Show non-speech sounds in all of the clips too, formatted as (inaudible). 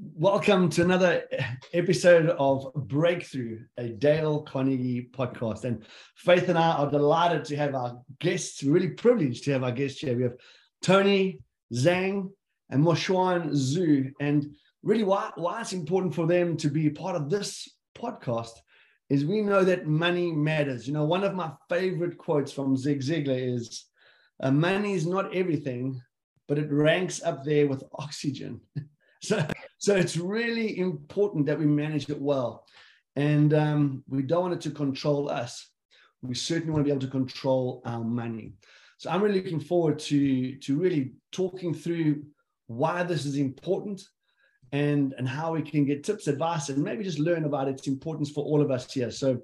Welcome to another episode of Breakthrough, a Dale Carnegie podcast. And Faith and I are delighted to have our guests, really privileged to have our guests here. We have Tony Zhang and Moshuan Zhu. And really, why, why it's important for them to be part of this podcast is we know that money matters. You know, one of my favorite quotes from Zig Ziglar is uh, money is not everything, but it ranks up there with oxygen. (laughs) so so it's really important that we manage it well. And um, we don't want it to control us. We certainly want to be able to control our money. So i'm really looking forward to to really talking through why this is important and and how we can get tips advice and maybe just learn about its importance for all of us here. So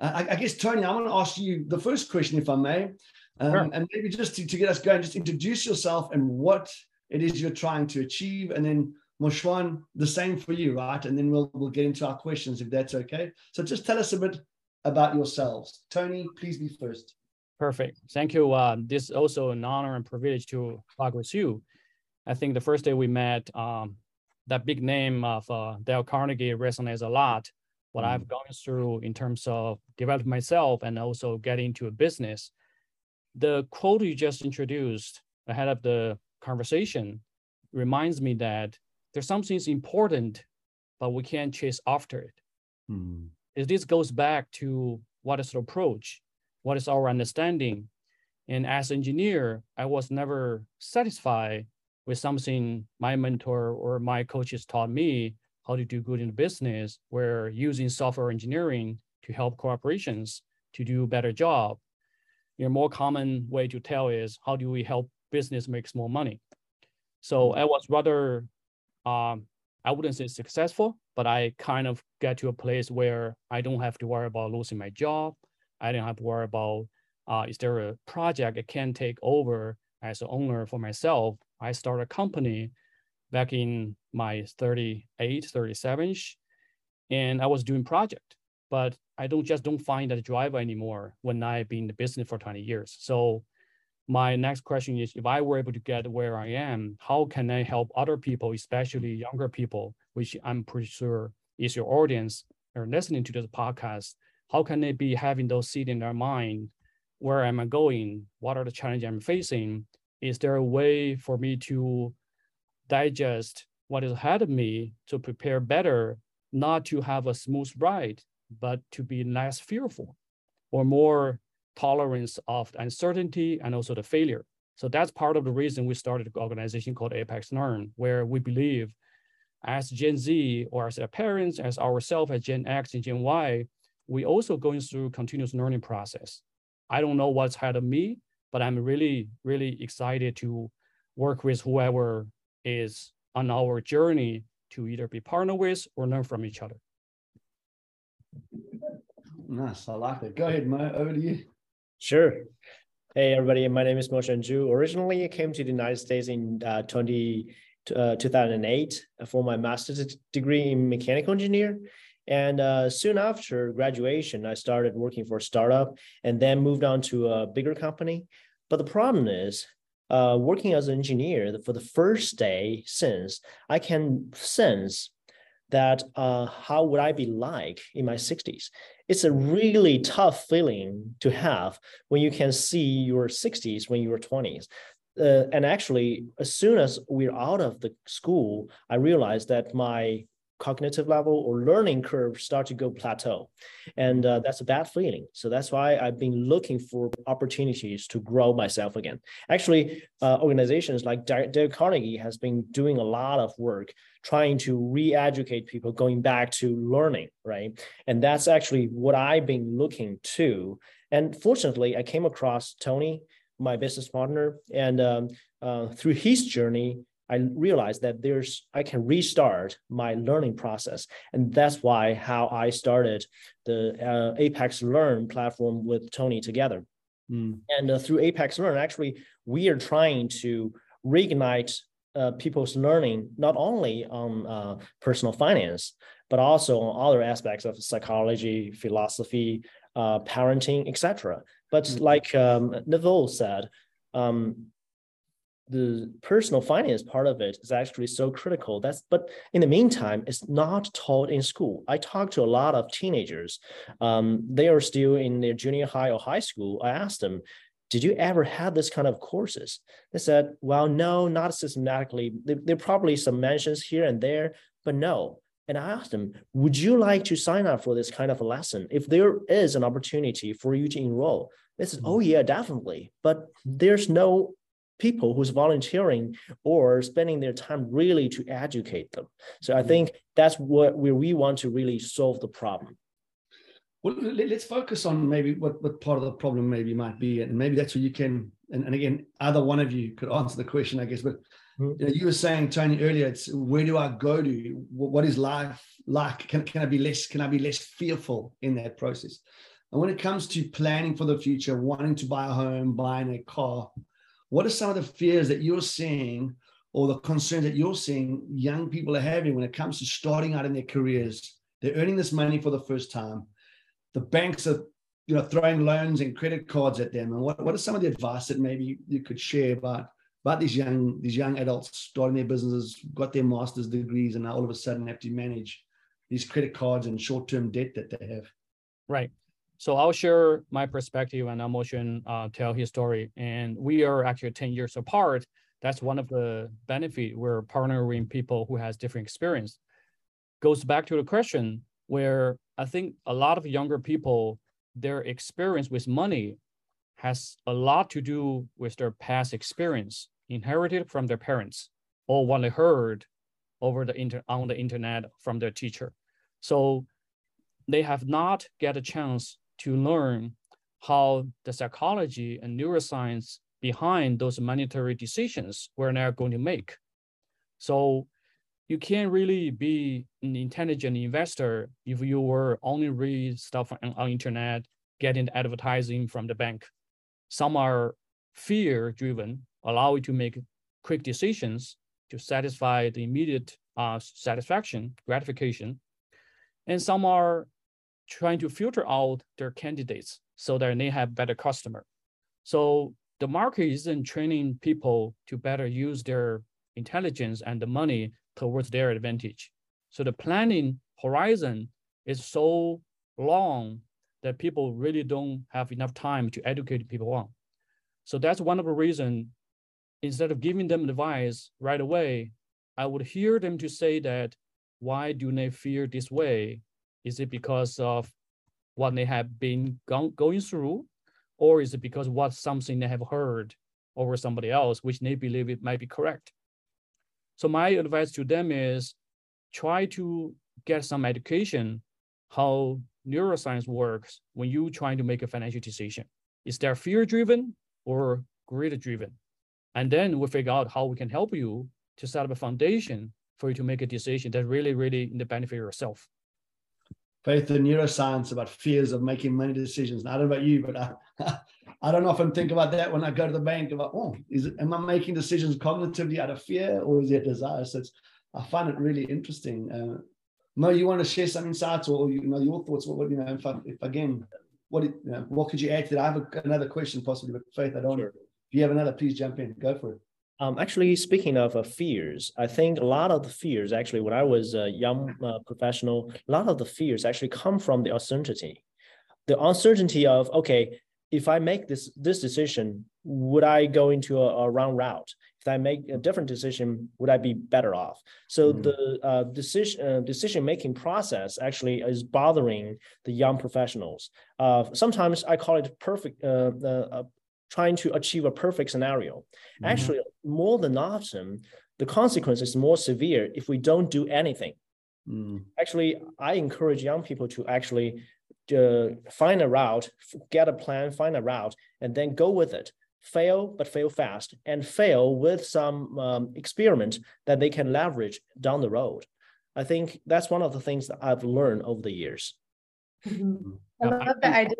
uh, I, I, guess tony i want to ask you the first question if i may. Um, sure. and maybe just to, to get us going just introduce yourself and what it is you're trying to achieve and then Moshuan, the same for you, right? And then we'll we'll get into our questions if that's okay. So just tell us a bit about yourselves. Tony, please be first. Perfect. Thank you. Uh, this is also an honor and privilege to talk with you. I think the first day we met, um, that big name of uh, Dale Carnegie resonates a lot. What mm. I've gone through in terms of developing myself and also getting into a business. The quote you just introduced ahead of the conversation reminds me that there's something important, but we can't chase after it. Mm. This goes back to what is the approach, what is our understanding. And as engineer, I was never satisfied with something my mentor or my coaches taught me how to do good in business, where using software engineering to help corporations to do a better job. Your more common way to tell is how do we help business makes more money? So I was rather um, I wouldn't say successful, but I kind of get to a place where I don't have to worry about losing my job. I don't have to worry about uh, is there a project I can take over as an owner for myself. I started a company back in my 38, 37 and I was doing project, but I don't just don't find that driver anymore when I've been in the business for 20 years. So my next question is if I were able to get where I am, how can I help other people, especially younger people, which I'm pretty sure is your audience are listening to this podcast? How can they be having those seeds in their mind? Where am I going? What are the challenges I'm facing? Is there a way for me to digest what is ahead of me to prepare better, not to have a smooth ride, but to be less fearful or more tolerance of uncertainty and also the failure. So that's part of the reason we started an organization called Apex Learn, where we believe as Gen Z or as their parents, as ourselves as Gen X and Gen Y, we also going through continuous learning process. I don't know what's ahead of me, but I'm really, really excited to work with whoever is on our journey to either be partner with or learn from each other. Nice, I like it. Go ahead, Mo. Over to you. Sure. Hey, everybody. My name is Moshe Zhu. Originally, I came to the United States in uh, 20, uh, 2008 for my master's degree in mechanical engineer. And uh, soon after graduation, I started working for a startup and then moved on to a bigger company. But the problem is, uh, working as an engineer for the first day since, I can sense that uh, how would I be like in my 60s? It's a really tough feeling to have when you can see your 60s when you were 20s. Uh, and actually, as soon as we're out of the school, I realized that my cognitive level or learning curve start to go plateau. And uh, that's a bad feeling. So that's why i've been looking for opportunities to grow myself again. Actually uh, organizations like dale carnegie has been doing a lot of work trying to re-educate people going back to learning right? And that's actually what i've been looking to. And fortunately i came across tony my business partner and um, uh, through his journey I realized that there's I can restart my learning process, and that's why how I started the uh, Apex Learn platform with Tony together. Mm. And uh, through Apex Learn, actually, we are trying to reignite uh, people's learning not only on uh, personal finance but also on other aspects of psychology, philosophy, uh, parenting, etc. But mm. like um, Neville said. Um, the personal finance part of it is actually so critical. That's but in the meantime, it's not taught in school. I talked to a lot of teenagers. Um, they are still in their junior high or high school. I asked them, did you ever have this kind of courses? They said, well, no, not systematically. There, there are probably some mentions here and there, but no. And I asked them, would you like to sign up for this kind of a lesson? If there is an opportunity for you to enroll, they said, oh yeah, definitely. But there's no people who's volunteering or spending their time really to educate them. So I mm-hmm. think that's what where we want to really solve the problem. Well, let's focus on maybe what, what part of the problem maybe might be, and maybe that's where you can. And, and again, either one of you could answer the question, I guess. But mm-hmm. you, know, you were saying, Tony, earlier, it's where do I go to? What is life like? Can, can I be less? Can I be less fearful in that process? And when it comes to planning for the future, wanting to buy a home, buying a car, what are some of the fears that you're seeing or the concerns that you're seeing young people are having when it comes to starting out in their careers? They're earning this money for the first time. The banks are, you know, throwing loans and credit cards at them. And what, what are some of the advice that maybe you could share about about these young these young adults starting their businesses, got their master's degrees, and now all of a sudden have to manage these credit cards and short term debt that they have? Right. So I'll share my perspective and Emotion uh, tell his story. And we are actually 10 years apart. That's one of the benefit. We're partnering people who has different experience. Goes back to the question where I think a lot of younger people, their experience with money has a lot to do with their past experience inherited from their parents or what they heard over the inter on the internet from their teacher. So they have not get a chance to learn how the psychology and neuroscience behind those monetary decisions we're now going to make. So you can't really be an intelligent investor if you were only read stuff on, on internet, getting advertising from the bank. Some are fear driven, allow you to make quick decisions to satisfy the immediate uh, satisfaction, gratification. And some are trying to filter out their candidates so that they have better customer. So the market isn't training people to better use their intelligence and the money towards their advantage. So the planning horizon is so long that people really don't have enough time to educate people on. So that's one of the reasons, instead of giving them advice right away, I would hear them to say that, why do they fear this way? Is it because of what they have been go going through, or is it because what something they have heard over somebody else, which they believe it might be correct? So my advice to them is try to get some education how neuroscience works when you trying to make a financial decision. Is there fear driven or greed driven? And then we figure out how we can help you to set up a foundation for you to make a decision that really, really in the benefit of yourself faith in neuroscience about fears of making money decisions. Now, I don't know about you, but I, (laughs) I don't often think about that when I go to the bank about, oh, is it, am I making decisions cognitively out of fear or is it desire? So it's, I find it really interesting. Uh, Mo, you want to share some insights or you know your thoughts? What, what you know, if, I, if again, what you know, what could you add to that? I have a, another question possibly, but Faith, I don't. Sure. If you have another, please jump in. Go for it. Um, actually, speaking of uh, fears, I think a lot of the fears, actually, when I was a young uh, professional, a lot of the fears actually come from the uncertainty. The uncertainty of, okay, if I make this this decision, would I go into a, a wrong route? If I make a different decision, would I be better off? So mm-hmm. the uh, decision uh, decision making process actually is bothering the young professionals. Uh, sometimes I call it perfect uh, uh, trying to achieve a perfect scenario. Mm-hmm. Actually, more than often, the consequence is more severe if we don't do anything. Mm. Actually, I encourage young people to actually uh, find a route, get a plan, find a route, and then go with it. Fail, but fail fast, and fail with some um, experiment that they can leverage down the road. I think that's one of the things that I've learned over the years. Mm-hmm. I love that idea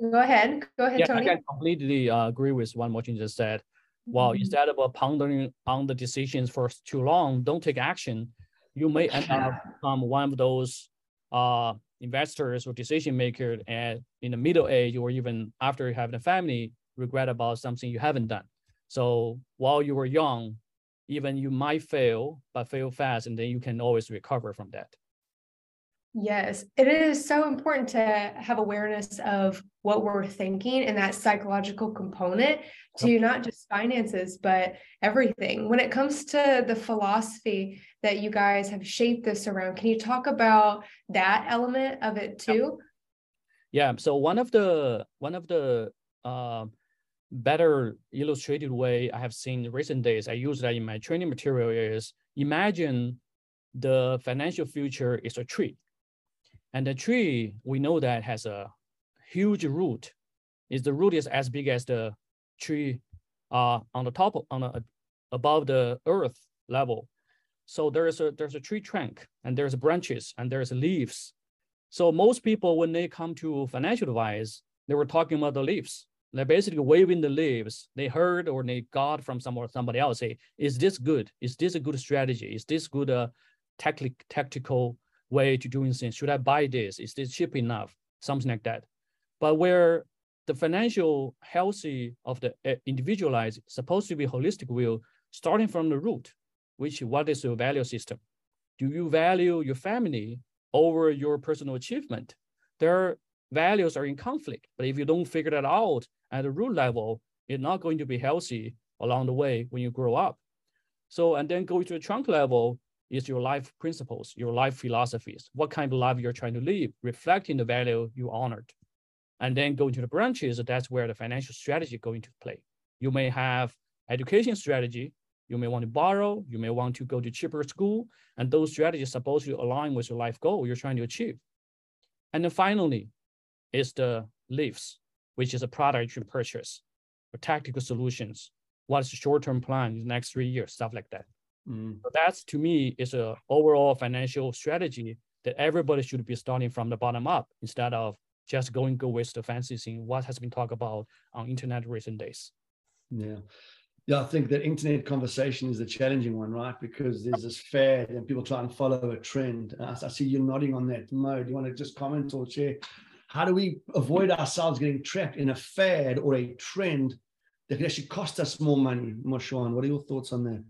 Go ahead. Go ahead, yeah, Tony. I can completely uh, agree with what Mo just said. Well, mm-hmm. instead of uh, pondering on the decisions for too long, don't take action. You may end up become one of those uh, investors or decision makers at in the middle age or even after having a family regret about something you haven't done. So while you were young, even you might fail, but fail fast, and then you can always recover from that. Yes, it is so important to have awareness of what we're thinking and that psychological component to not just finances, but everything. When it comes to the philosophy that you guys have shaped this around, can you talk about that element of it too? Yeah. So one of the one of the uh, better illustrated way I have seen in recent days, I use that in my training material is imagine the financial future is a tree and the tree, we know that has a huge root. Is the root is as big as the tree uh, on the top on the above the earth level. So there's a there's a tree trunk and there's branches and there's leaves. So most people when they come to financial advice, they were talking about the leaves. They're basically waving the leaves. They heard or they got from somewhere somebody else say, "Is this good? Is this a good strategy? Is this good uh, tactic, tactical way to doing things. Should I buy this? Is this cheap enough? Something like that. But where the financial healthy of the uh, individualized supposed to be holistic view, starting from the root, which what is your value system? Do you value your family over your personal achievement? Their values are in conflict, but if you don't figure that out at the root level, it's not going to be healthy along the way when you grow up. So, and then go to the trunk level, is your life principles, your life philosophies, what kind of life you're trying to live, reflecting the value you honored. And then go into the branches, that's where the financial strategy going to play. You may have education strategy, you may want to borrow, you may want to go to cheaper school, and those strategies supposed to align with your life goal you're trying to achieve. And then finally is the leaves, which is a product you purchase, or tactical solutions. What's the short-term plan in the next three years, stuff like that. Mm. So that's to me is a overall financial strategy that everybody should be starting from the bottom up instead of just going go with the fancy thing. What has been talked about on internet recent days. Yeah. Yeah, I think that internet conversation is a challenging one, right? Because there's this fad and people try and follow a trend. I, I see you nodding on that. mode. do you want to just comment or share? How do we avoid ourselves getting trapped in a fad or a trend that could actually cost us more money? Moshan, what are your thoughts on that?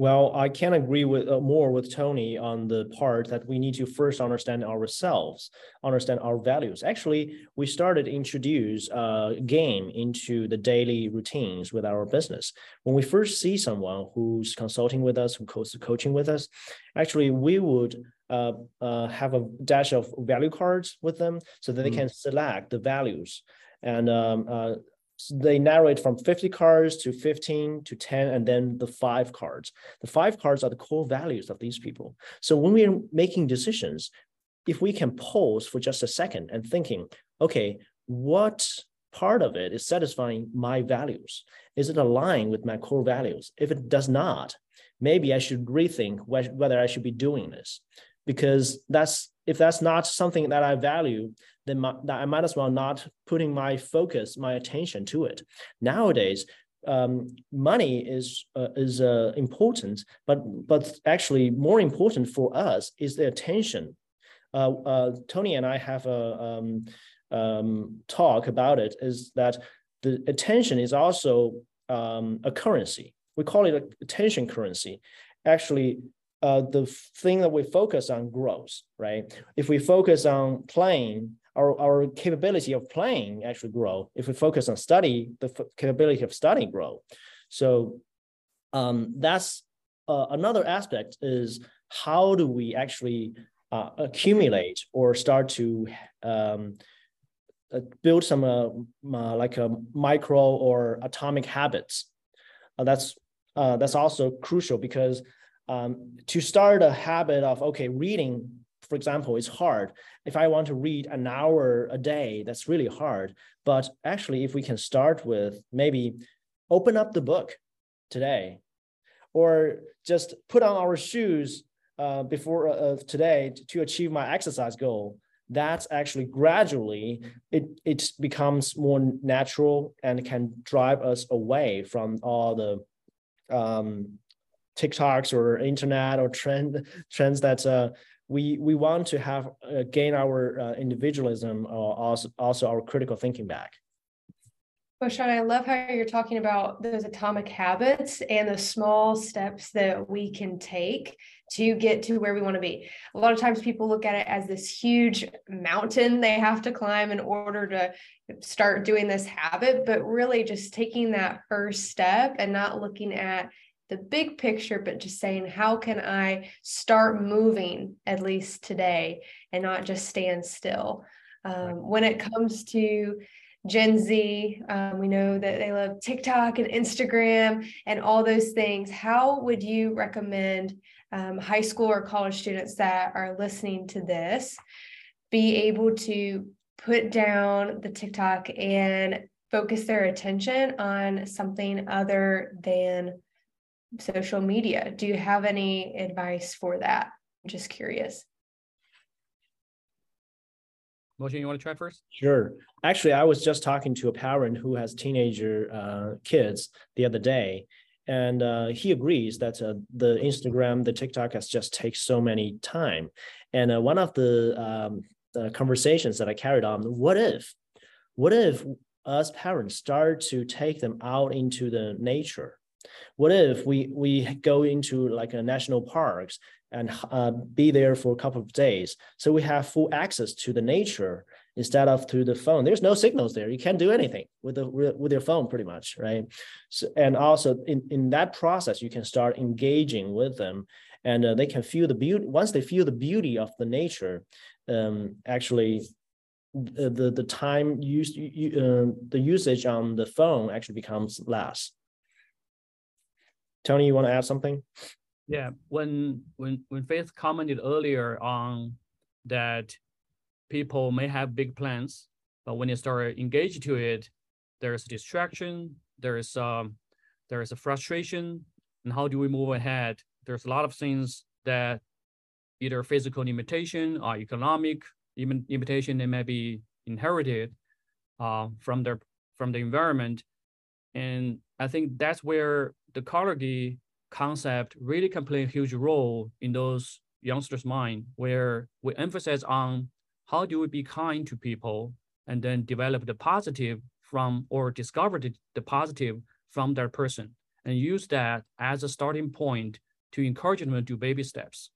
Well, I can agree with uh, more with Tony on the part that we need to first understand ourselves, understand our values. Actually, we started introduce uh, game into the daily routines with our business. When we first see someone who's consulting with us, who's coaching with us, actually we would uh, uh, have a dash of value cards with them so that they mm. can select the values and um, they narrow it from 50 cards to 15 to 10 and then the five cards. The five cards are the core values of these people. So when we're making decisions if we can pause for just a second and thinking okay what part of it is satisfying my values? Is it aligned with my core values? If it does not maybe i should rethink whether i should be doing this because that's if that's not something that i value then my, I might as well not putting my focus, my attention to it. Nowadays, um, money is uh, is uh, important, but but actually more important for us is the attention. Uh, uh Tony and I have a um, um, talk about it. Is that the attention is also um, a currency. We call it a attention currency. Actually, uh, the thing that we focus on grows, right? If we focus on playing our, our capability of playing actually grow. If we focus on study, the capability of studying grow. So um, that's uh, another aspect is how do we actually uh, accumulate or start to um, uh, build some uh, uh, like a micro or atomic habits. That's that's also crucial because um, to start a habit of okay reading for example, is hard. If I want to read an hour a day, that's really hard. But actually, if we can start with maybe open up the book today, or just put on our shoes uh, before uh, today to, achieve my exercise goal, that's actually gradually it it becomes more natural and can drive us away from all the um, TikToks or internet or trend trends that uh, we we want to have uh, gain our uh, individualism or also, also our critical thinking back Well, Sean, I love how you're talking about those atomic habits and the small steps that we can take to get to where we want to be. A lot of times people look at it as this huge mountain they have to climb in order to start doing this habit, but really just taking that first step and not looking at the big picture, but just saying, how can I start moving at least today and not just stand still? Um, when it comes to Gen Z, um, we know that they love TikTok and Instagram and all those things. How would you recommend um, high school or college students that are listening to this be able to put down the TikTok and focus their attention on something other than social media? Do you have any advice for that? I'm just curious. Moshe, you want to try first? Sure. Actually, I was just talking to a parent who has teenager uh, kids the other day, and uh, he agrees that uh, the Instagram, the TikTok has just take so many time. And uh, one of the, um, the conversations that I carried on, what if, what if us parents start to take them out into the nature? What if we we go into like a national parks and uh, be there for a couple of days. So we have full access to the nature instead of through the phone. There's no signals there. You can't do anything with the with your phone, pretty much, right? So, and also in in that process, you can start engaging with them, and uh, they can feel the beauty. Once they feel the beauty of the nature, um, actually. The, the time used uh, the usage on the phone actually becomes less. Tony, you want to add something? Yeah, when when when Faith commented earlier on that people may have big plans, but when you start engaged to it, there's distraction, there's um there's a frustration, and how do we move ahead? There's a lot of things that either physical limitation or economic limitation they may be inherited uh, from their from the environment, and I think that's where the Carnegie concept really can play a huge role in those youngsters' mind, where we emphasize on how do we be kind to people and then develop the positive from or discover the, the positive from that person and use that as a starting point to encourage them to do baby steps.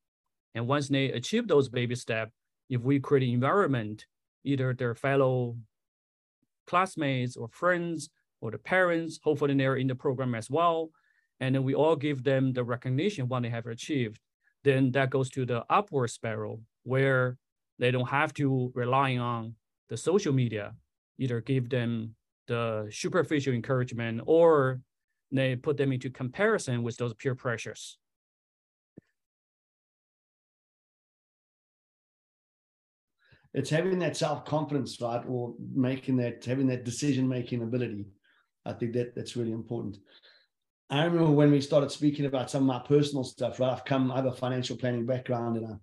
And once they achieve those baby steps, if we create an environment, either their fellow classmates or friends or the parents, hopefully they're in the program as well, and then we all give them the recognition what they have achieved, then that goes to the upward spiral where they don't have to rely on the social media, either give them the superficial encouragement or they put them into comparison with those peer pressures. It's having that self-confidence, right? Or making that, having that decision-making ability. I think that that's really important. I remember when we started speaking about some of my personal stuff, right? I've come, I have a financial planning background and I,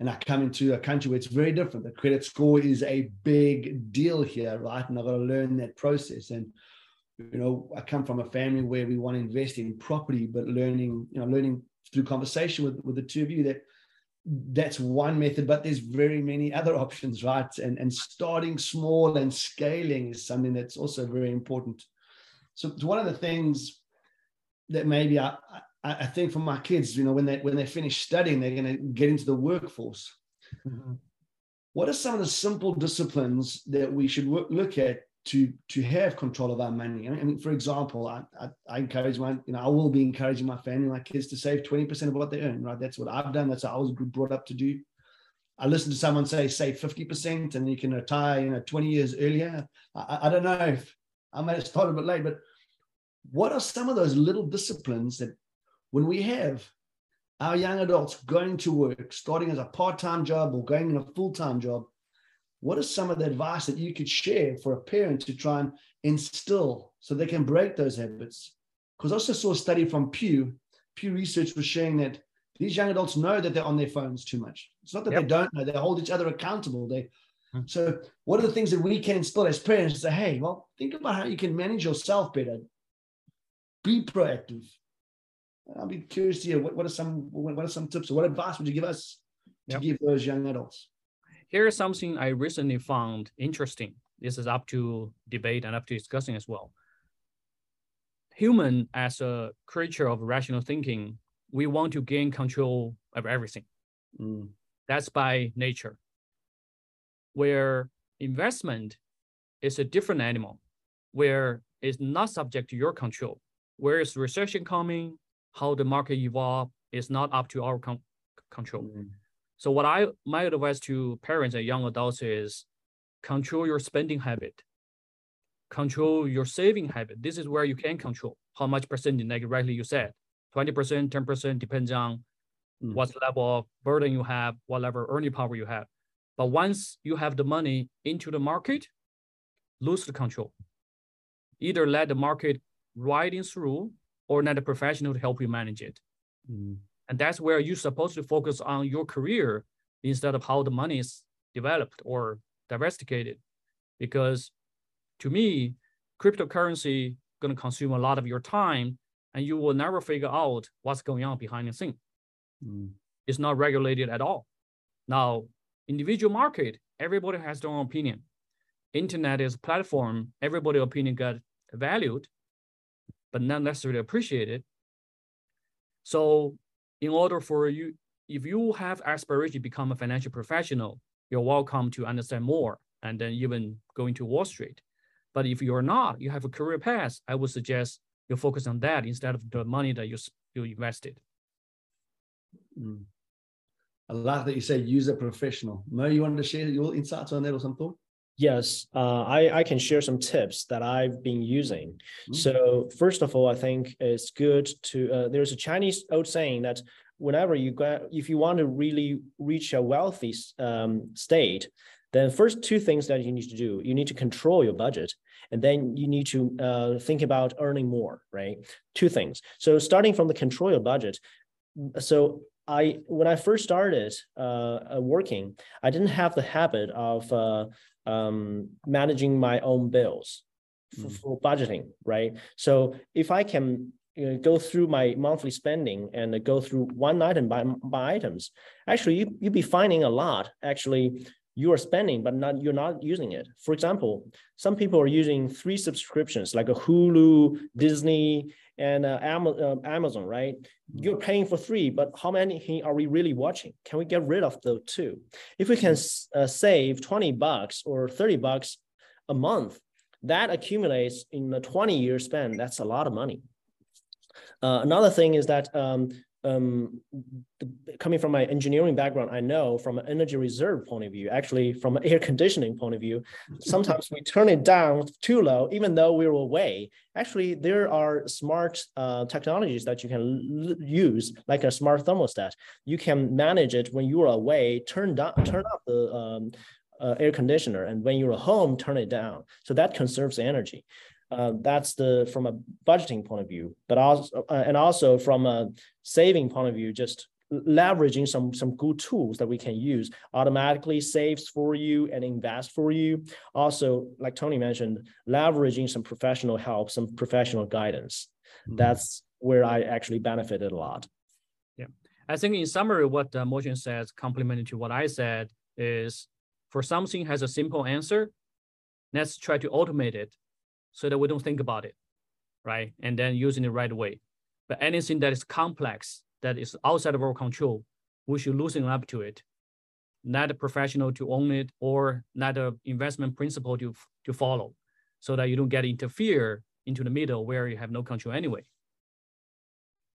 and I come into a country where it's very different. The credit score is a big deal here, right? And I've got to learn that process. And, you know, I come from a family where we want to invest in property, but learning, you know, learning through conversation with, with the two of you that that's one method, but there's very many other (laughs) options, right? And, and starting small and scaling is something that's also very important. So one of the things that maybe I, I think for my kids, you know, when they when they finish studying, they're going to get into the workforce. Mm-hmm. What are some of the simple disciplines that we should work, look at to to have control of our money? I mean, for example, I, I, I encourage my, you know, I will be encouraging my family, my kids, to save twenty percent of what they earn. Right, that's what I've done. That's what I was brought up to do. I listened to someone say save fifty percent and you can retire, you know, twenty years earlier. I, I don't know if I may have started a bit late, but what are some of those little disciplines that when we have our young adults going to work, starting as a part-time job or going in a full-time job, what is some of the advice that you could share for a parent to try and instill so they can break those habits? Because I also saw a study from Pew. Pew Research was showing that these young adults know that they're on their phones too much. It's not that yep. they don't know; they hold each other accountable. They hmm. so what are the things that we can instill as parents to say, hey, well, think about how you can manage yourself better be proactive. I'll be curious to hear what, what are some what are some tips or what advice would you give us to yep. give those young adults? Here's something I recently found interesting. This is up to debate and up to discussing as well. human as a creature of rational thinking, we want to gain control of everything. Mm. That's by nature. Where investment is a different animal, where it's not subject to your control. Where is recession coming, how the market evolve is not up to our con- control. Mm. So what I my advice to parents and young adults is control your spending habit, control your saving habit. This is where you can control how much percentage, like rightly you said, 20%, 10%, depends on mm. what level of burden you have, what level earning power you have. But once you have the money into the market, lose the control. Either let the market riding through or let a professional to help you manage it. Mm. And that's where you're supposed to focus on your career instead of how the money is developed or diversified. Because to me, cryptocurrency going to consume a lot of your time and you will never figure out what's going on behind the scene. Mm. It's not regulated at all. Now, individual market, everybody has their own opinion. Internet is a platform, everybody opinion got valued, but not necessarily appreciated. So in order for you, if you have aspiration to become a financial professional, you're welcome to understand more and then even going to Wall Street. But if you're not, you have a career path, I would suggest you focus on that instead of the money that you, you invested. Mm. I love that you say use a professional. Mo, you wanted to share your insights on that or something? Yes, uh, I, I can share some tips that I've been using. Mm. So first of all, I think it's good to, uh, there's a Chinese old saying that whenever you go, if you want to really reach a wealthy um, state, then first two things that you need to do, you need to control your budget and then you need to uh, think about earning more, right? Two things. So starting from the control your budget. So I, when I first started uh, uh working, I didn't have the habit of uh, um, managing my own bills for, mm. for budgeting, right? So if I can you know, go through my monthly spending and go through one item by, by items, actually you, you'd be finding a lot actually you are spending, but not you're not using it. For example, some people are using three subscriptions like a Hulu, Disney, and uh, uh Amazon, right? Mm. You're paying for three, but how many are we really watching? Can we get rid of the two? If we can uh, save 20 bucks or 30 bucks a month, that accumulates in a 20 year span. That's a lot of money. Uh, another thing is that um, um, the, coming from my engineering background, I know from an energy reserve point of view, actually from an (laughs) air conditioning point of view, sometimes we turn it down too low, even though we're away. Actually, there are smart uh, technologies that you can use, like a smart thermostat. You can manage it when you are away, turn down, turn up the um, uh, air conditioner, and when you're home, turn it down. So that conserves energy. Uh, that's the from a budgeting point of view, but also uh, and also from a saving point of view, just leveraging some some good tools that we can use automatically saves for you and invest for you. Also, like Tony mentioned, leveraging some professional help, some professional guidance. Mm-hmm. That's where I actually benefited a lot. Yeah, I think in summary, what uh, Motion says, complementing to what I said, is for something has a simple answer, let's try to automate it so that we don't think about it, right? And then using it right way. But anything that is complex, that is outside of our control, we should loosen up to it. Not a professional to own it or not a investment principle to, to follow so that you don't get interfere into the middle where you have no control anyway.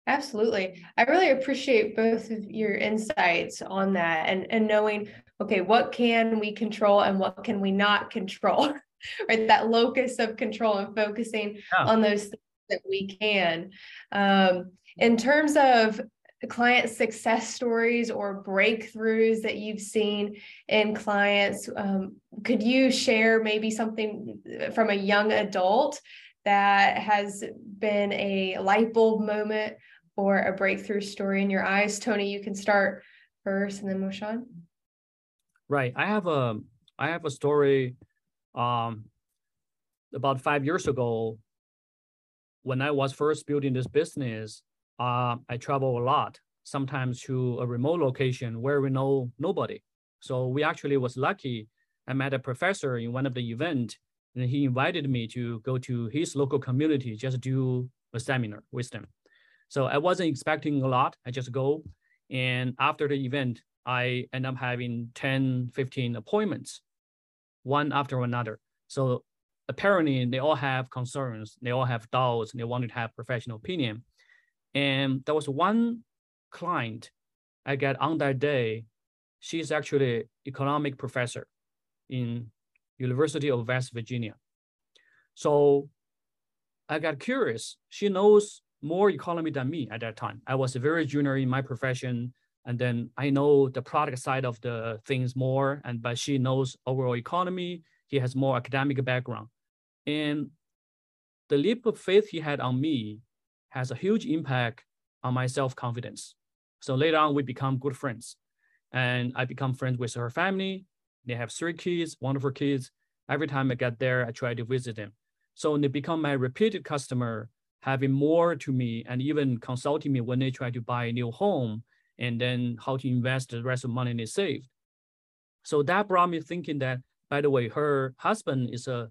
Absolutely. I really appreciate both of your insights on that and, and knowing, okay, what can we control and what can we not control? (laughs) (laughs) right? That locus of control and focusing yeah. on those things that we can. Um, in terms of client success stories or breakthroughs that you've seen in clients, um, could you share maybe something from a young adult that has been a light bulb moment or a breakthrough story in your eyes? Tony, you can start first and then Moshan. Right. I have a I have a story um, about five years ago, when I was first building this business, uh, I travel a lot, sometimes to a remote location where we know nobody. So we actually was lucky. I met a professor in one of the event, and he invited me to go to his local community, just do a seminar with them. So I wasn't expecting a lot. I just go. And after the event, I end up having 10, 15 appointments, one after another. So apparently they all have concerns, they all have doubts, they wanted to have professional opinion. And there was one client I got on that day. She's actually economic professor in University of West Virginia. So I got curious. She knows more economy than me at that time. I was very junior in my profession, and then I know the product side of the things more. And but she knows overall economy. He has more academic background, and the leap of faith he had on me has a huge impact on my self confidence. So later on, we become good friends, and I become friends with her family. They have three kids, wonderful kids. Every time I get there, I try to visit them. So they become my repeated customer, having more to me and even consulting me when they try to buy a new home and then how to invest the rest of the money they saved. So that brought me thinking that, by the way, her husband is a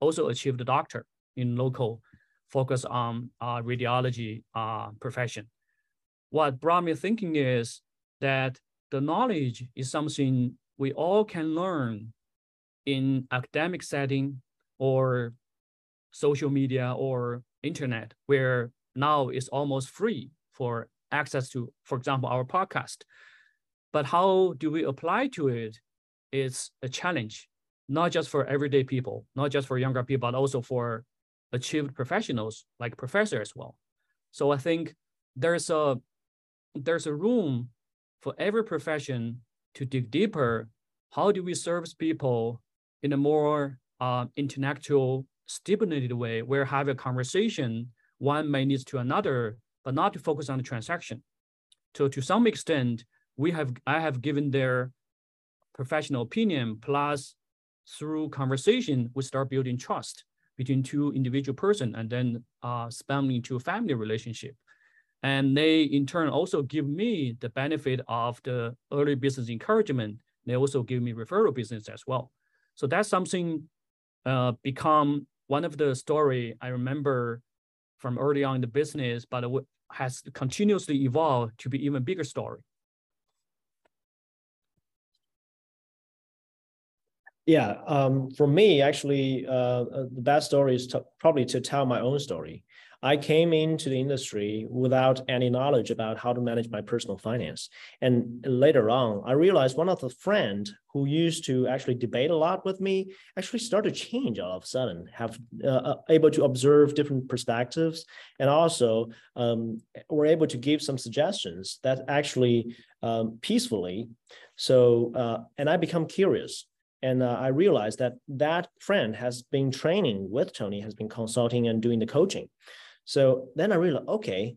also achieved doctor in local, focus on uh, radiology uh, profession. What brought me thinking is that the knowledge is something we all can learn in academic setting or social media or internet where now it's almost free for access to, for example, our podcast. But how do we apply to it is a challenge, not just for everyday people, not just for younger people, but also for achieved professionals like professors as well. So I think there's a there's a room for every profession to dig deeper. How do we serve people in a more uh, intellectual stipulated way where have a conversation, one may lead to another, but not to focus on the transaction. So to some extent, we have I have given their professional opinion plus through conversation, we start building trust between two individual person and then uh, spanning to a family relationship. And they in turn also give me the benefit of the early business encouragement. They also give me referral business as well. So that's something uh, become one of the story I remember from early on in the business, but has continuously evolved to be even bigger story. Yeah, um, for me, actually, uh, uh the best story is to, probably to tell my own story. I came into the industry without any knowledge about how to manage my personal finance. And later on, I realized one of the friend who used to actually debate a lot with me actually started to change all of a sudden, have uh, uh, able to observe different perspectives, and also um, were able to give some suggestions that actually um, peacefully. So, uh, and I become curious and uh, i realized that that friend has been training with tony has been consulting and doing the coaching so then I realized, okay,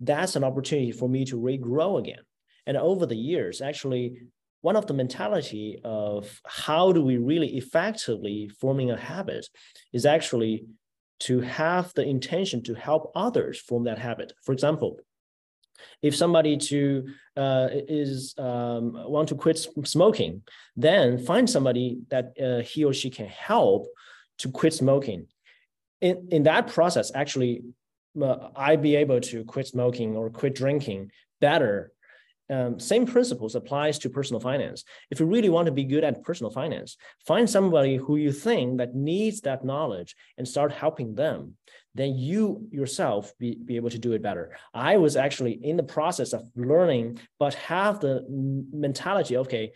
that's an opportunity for me to regrow again. And over the years, actually, one of the mentality of how do we really effectively forming a habit is actually to have the intention to help others form that habit. For example, if somebody to uh, is um, want to quit smoking, then find somebody that uh, he or she can help to quit smoking. In in that process, actually, I be able to quit smoking or quit drinking better. Um, same principles applies to personal finance. If you really want to be good at personal finance, find somebody who you think that needs that knowledge and start helping them. Then you yourself be, be able to do it better. I was actually in the process of learning, but have the mentality, okay,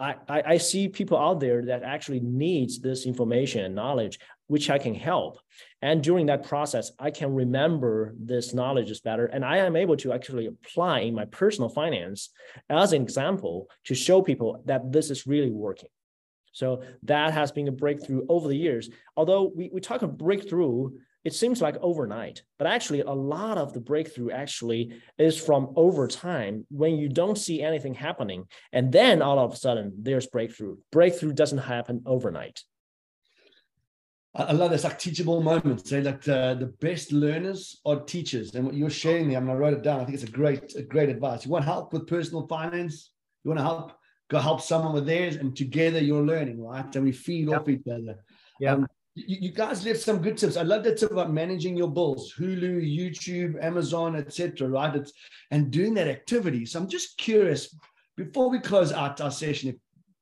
I, I, see people out there that actually needs this information and knowledge, which I can help. And during that process, I can remember this knowledge is better. And I am able to actually apply in my personal finance as an example to show people that this is really working. So that has been a breakthrough over the years. Although we, we talk of breakthrough, it seems like overnight, but actually a lot of the breakthrough actually is from over time when you don't see anything happening. And then all of a sudden there's breakthrough. Breakthrough doesn't happen overnight. I love this like teachable moments. Say like the, the best learners are teachers, and what you're sharing there, I, mean, I wrote it down. I think it's a great, a great advice. You want help with personal finance? You want to help? Go help someone with theirs, and together you're learning, right? And we feed yep. off each other. Yeah. Um, you, you, guys left some good tips. I love that tip about managing your bills, Hulu, YouTube, Amazon, etc. Right? It's, and doing that activity. So I'm just curious before we close out our session, if,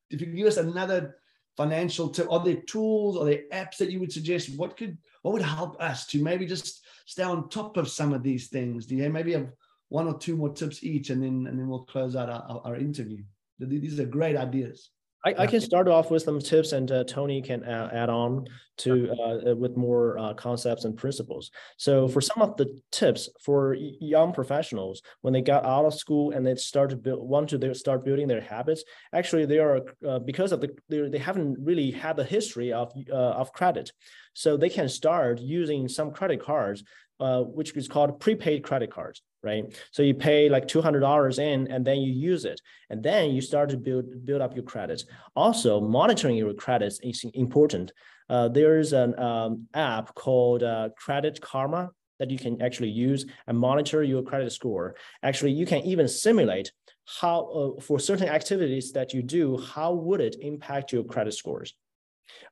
if you give us another financial tip, are there tools, are there apps that you would suggest? What could what would help us to maybe just stay on top of some of these things? Do you maybe have one or two more tips each, and then and then we'll close out our, our, our interview. These are great ideas. I, I, can start off with some tips and uh, Tony can add, add on to uh, with more uh, concepts and principles. So for some of the tips for young professionals, when they got out of school and they start to build, want to start building their habits, actually they are, uh, because of the, they haven't really had the history of, uh, of credit. So they can start using some credit cards uh, which is called prepaid credit cards, right? So you pay like two hundred dollars in, and then you use it, and then you start to build build up your credit. Also, monitoring your credits is important. Uh, there's an um, app called uh, Credit Karma that you can actually use and monitor your credit score. Actually, you can even simulate how uh, for certain activities that you do, how would it impact your credit scores?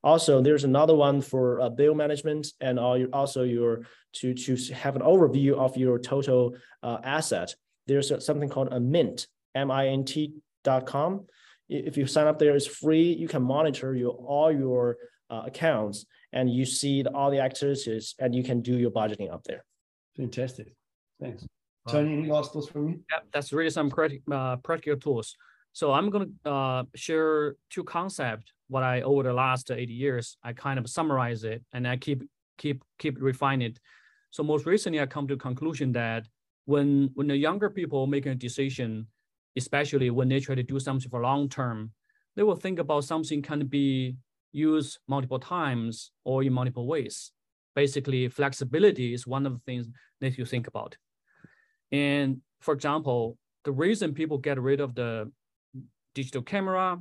Also, there's another one for uh, bill management and also your to, to have an overview of your total uh, asset. There's a, something called a Mint, M-I-N-T dot com. If you sign up there, it's free. You can monitor your all your uh, accounts and you see the, all the activities and you can do your budgeting up there. Fantastic. Thanks. Tony, any last thoughts from you? Yeah, that's really some uh, practical tools. So I'm going to uh, share two concepts. What I over the last 80 years, I kind of summarize it and I keep keep keep refine it. So most recently, I come to conclusion that when when the younger people making a decision, especially when they try to do something for long term, they will think about something can be used multiple times or in multiple ways. Basically, flexibility is one of the things that you think about. And for example, the reason people get rid of the digital camera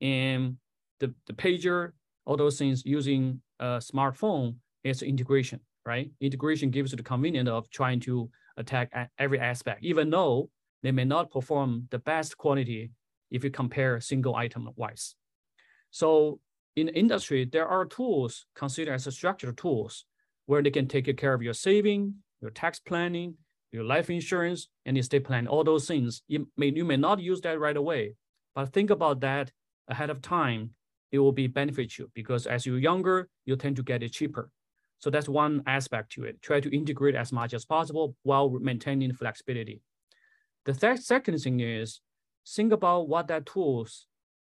and the, the pager, all those things using a smartphone is integration, right? Integration gives you the convenience of trying to attack every aspect, even though they may not perform the best quality if you compare single item wise. So in the industry, there are tools considered as structured tools where they can take care of your saving, your tax planning, your life insurance, and estate plan, all those things. You may, you may not use that right away, but think about that ahead of time. It will be benefit you because as you're younger, you tend to get it cheaper. So that's one aspect to it. Try to integrate as much as possible while maintaining flexibility. The th second thing is think about what that tools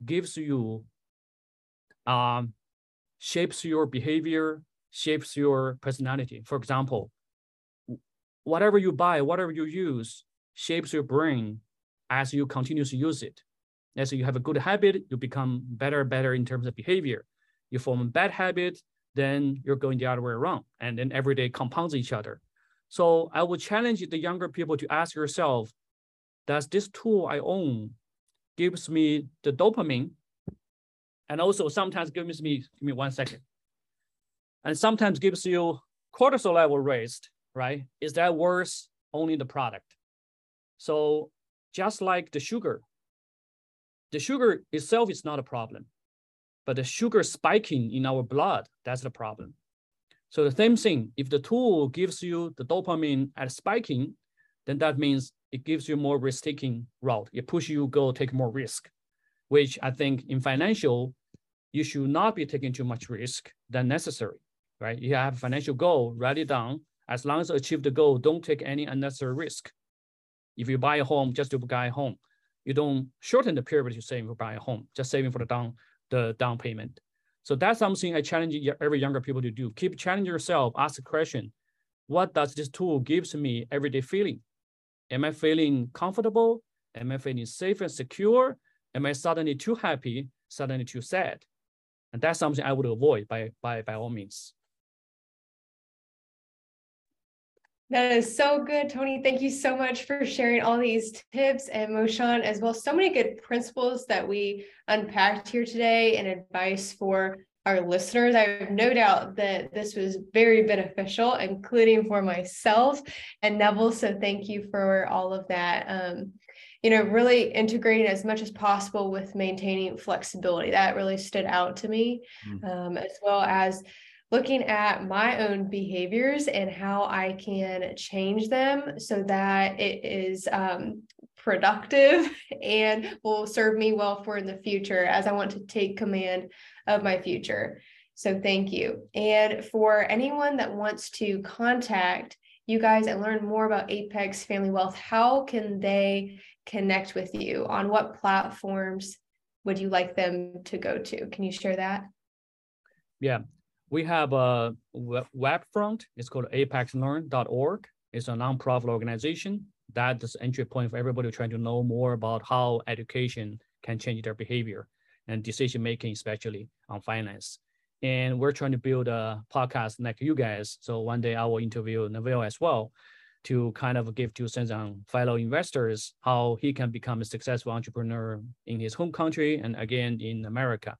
gives you, um, shapes your behavior, shapes your personality. For example, whatever you buy, whatever you use, shapes your brain as you continue to use it. As you have a good habit, you become better better in terms of behavior. You form a bad habit, then you're going the other way around. And then every day compounds each other. So I would challenge the younger people to ask yourself, does this tool I own gives me the dopamine and also sometimes gives me, give me one second, and sometimes gives you cortisol level raised, right? Is that worth owning the product? So just like the sugar, the sugar itself is not a problem, but the sugar spiking in our blood, that's the problem. So the same thing, if the tool gives you the dopamine at spiking, then that means it gives you more risk-taking route. It pushes you go take more risk, which I think in financial, you should not be taking too much risk than necessary, right? You have a financial goal, write it down. As long as you achieve the goal, don't take any unnecessary risk. If you buy a home, just to buy a home you don't shorten the period you're saving for buying a home, just saving for the down the down payment. So that's something I challenge every younger people to do. Keep challenging yourself, ask the question, what does this tool gives me everyday feeling? Am I feeling comfortable? Am I feeling safe and secure? Am I suddenly too happy, suddenly too sad? And that's something I would avoid by, by, by all means. That is so good, Tony. Thank you so much for sharing all these tips and Moshuan as well. So many good principles that we unpacked here today and advice for our listeners. I have no doubt that this was very beneficial, including for myself and Neville. So thank you for all of that. Um, you know, really integrating as much as possible with maintaining flexibility. That really stood out to me, mm. um, as well as looking at my own behaviors and how I can change them so that it is um, productive (laughs) and will serve me well for in the future as I want to take command of my future. So thank you. And for anyone that wants to contact you guys and learn more about Apex Family Wealth, how can they connect with you? On what platforms would you like them to go to? Can you share that? Yeah, we have a web front. It's called apexlearn.org. It's a nonprofit organization. That's entry point for everybody trying to know more about how education can change their behavior and decision making, especially on finance. And we're trying to build a podcast like you guys. So one day I will interview Neville as well to kind of give two cents on fellow investors how he can become a successful entrepreneur in his home country and again in America.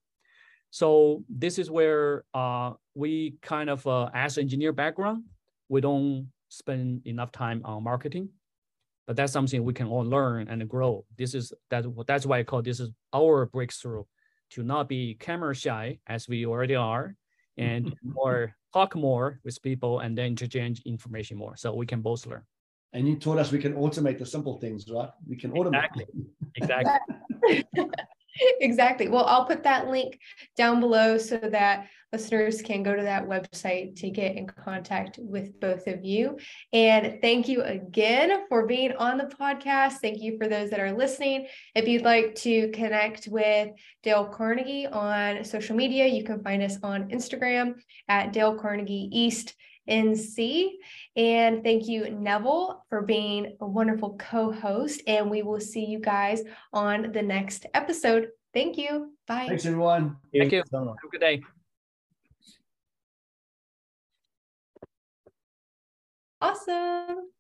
So this is where uh, we kind of, uh, as engineer background, we don't spend enough time on marketing, but that's something we can all learn and grow. This is that that's why I call this is our breakthrough to not be camera shy as we already are, and (laughs) more talk more with people and then interchange information more, so we can both learn. And you taught us we can automate the simple things, right? We can automate. Exactly. exactly. (laughs) exactly. Well, I'll put that link down below so that listeners can go to that website to get in contact with both of you. And thank you again for being on the podcast. Thank you for those that are listening. If you'd like to connect with Dale Carnegie on social media, you can find us on Instagram at Dale Carnegie East. NC. And thank you, Neville, for being a wonderful co host. And we will see you guys on the next episode. Thank you. Bye. Thanks, everyone. Thank you. Have a good day. Awesome.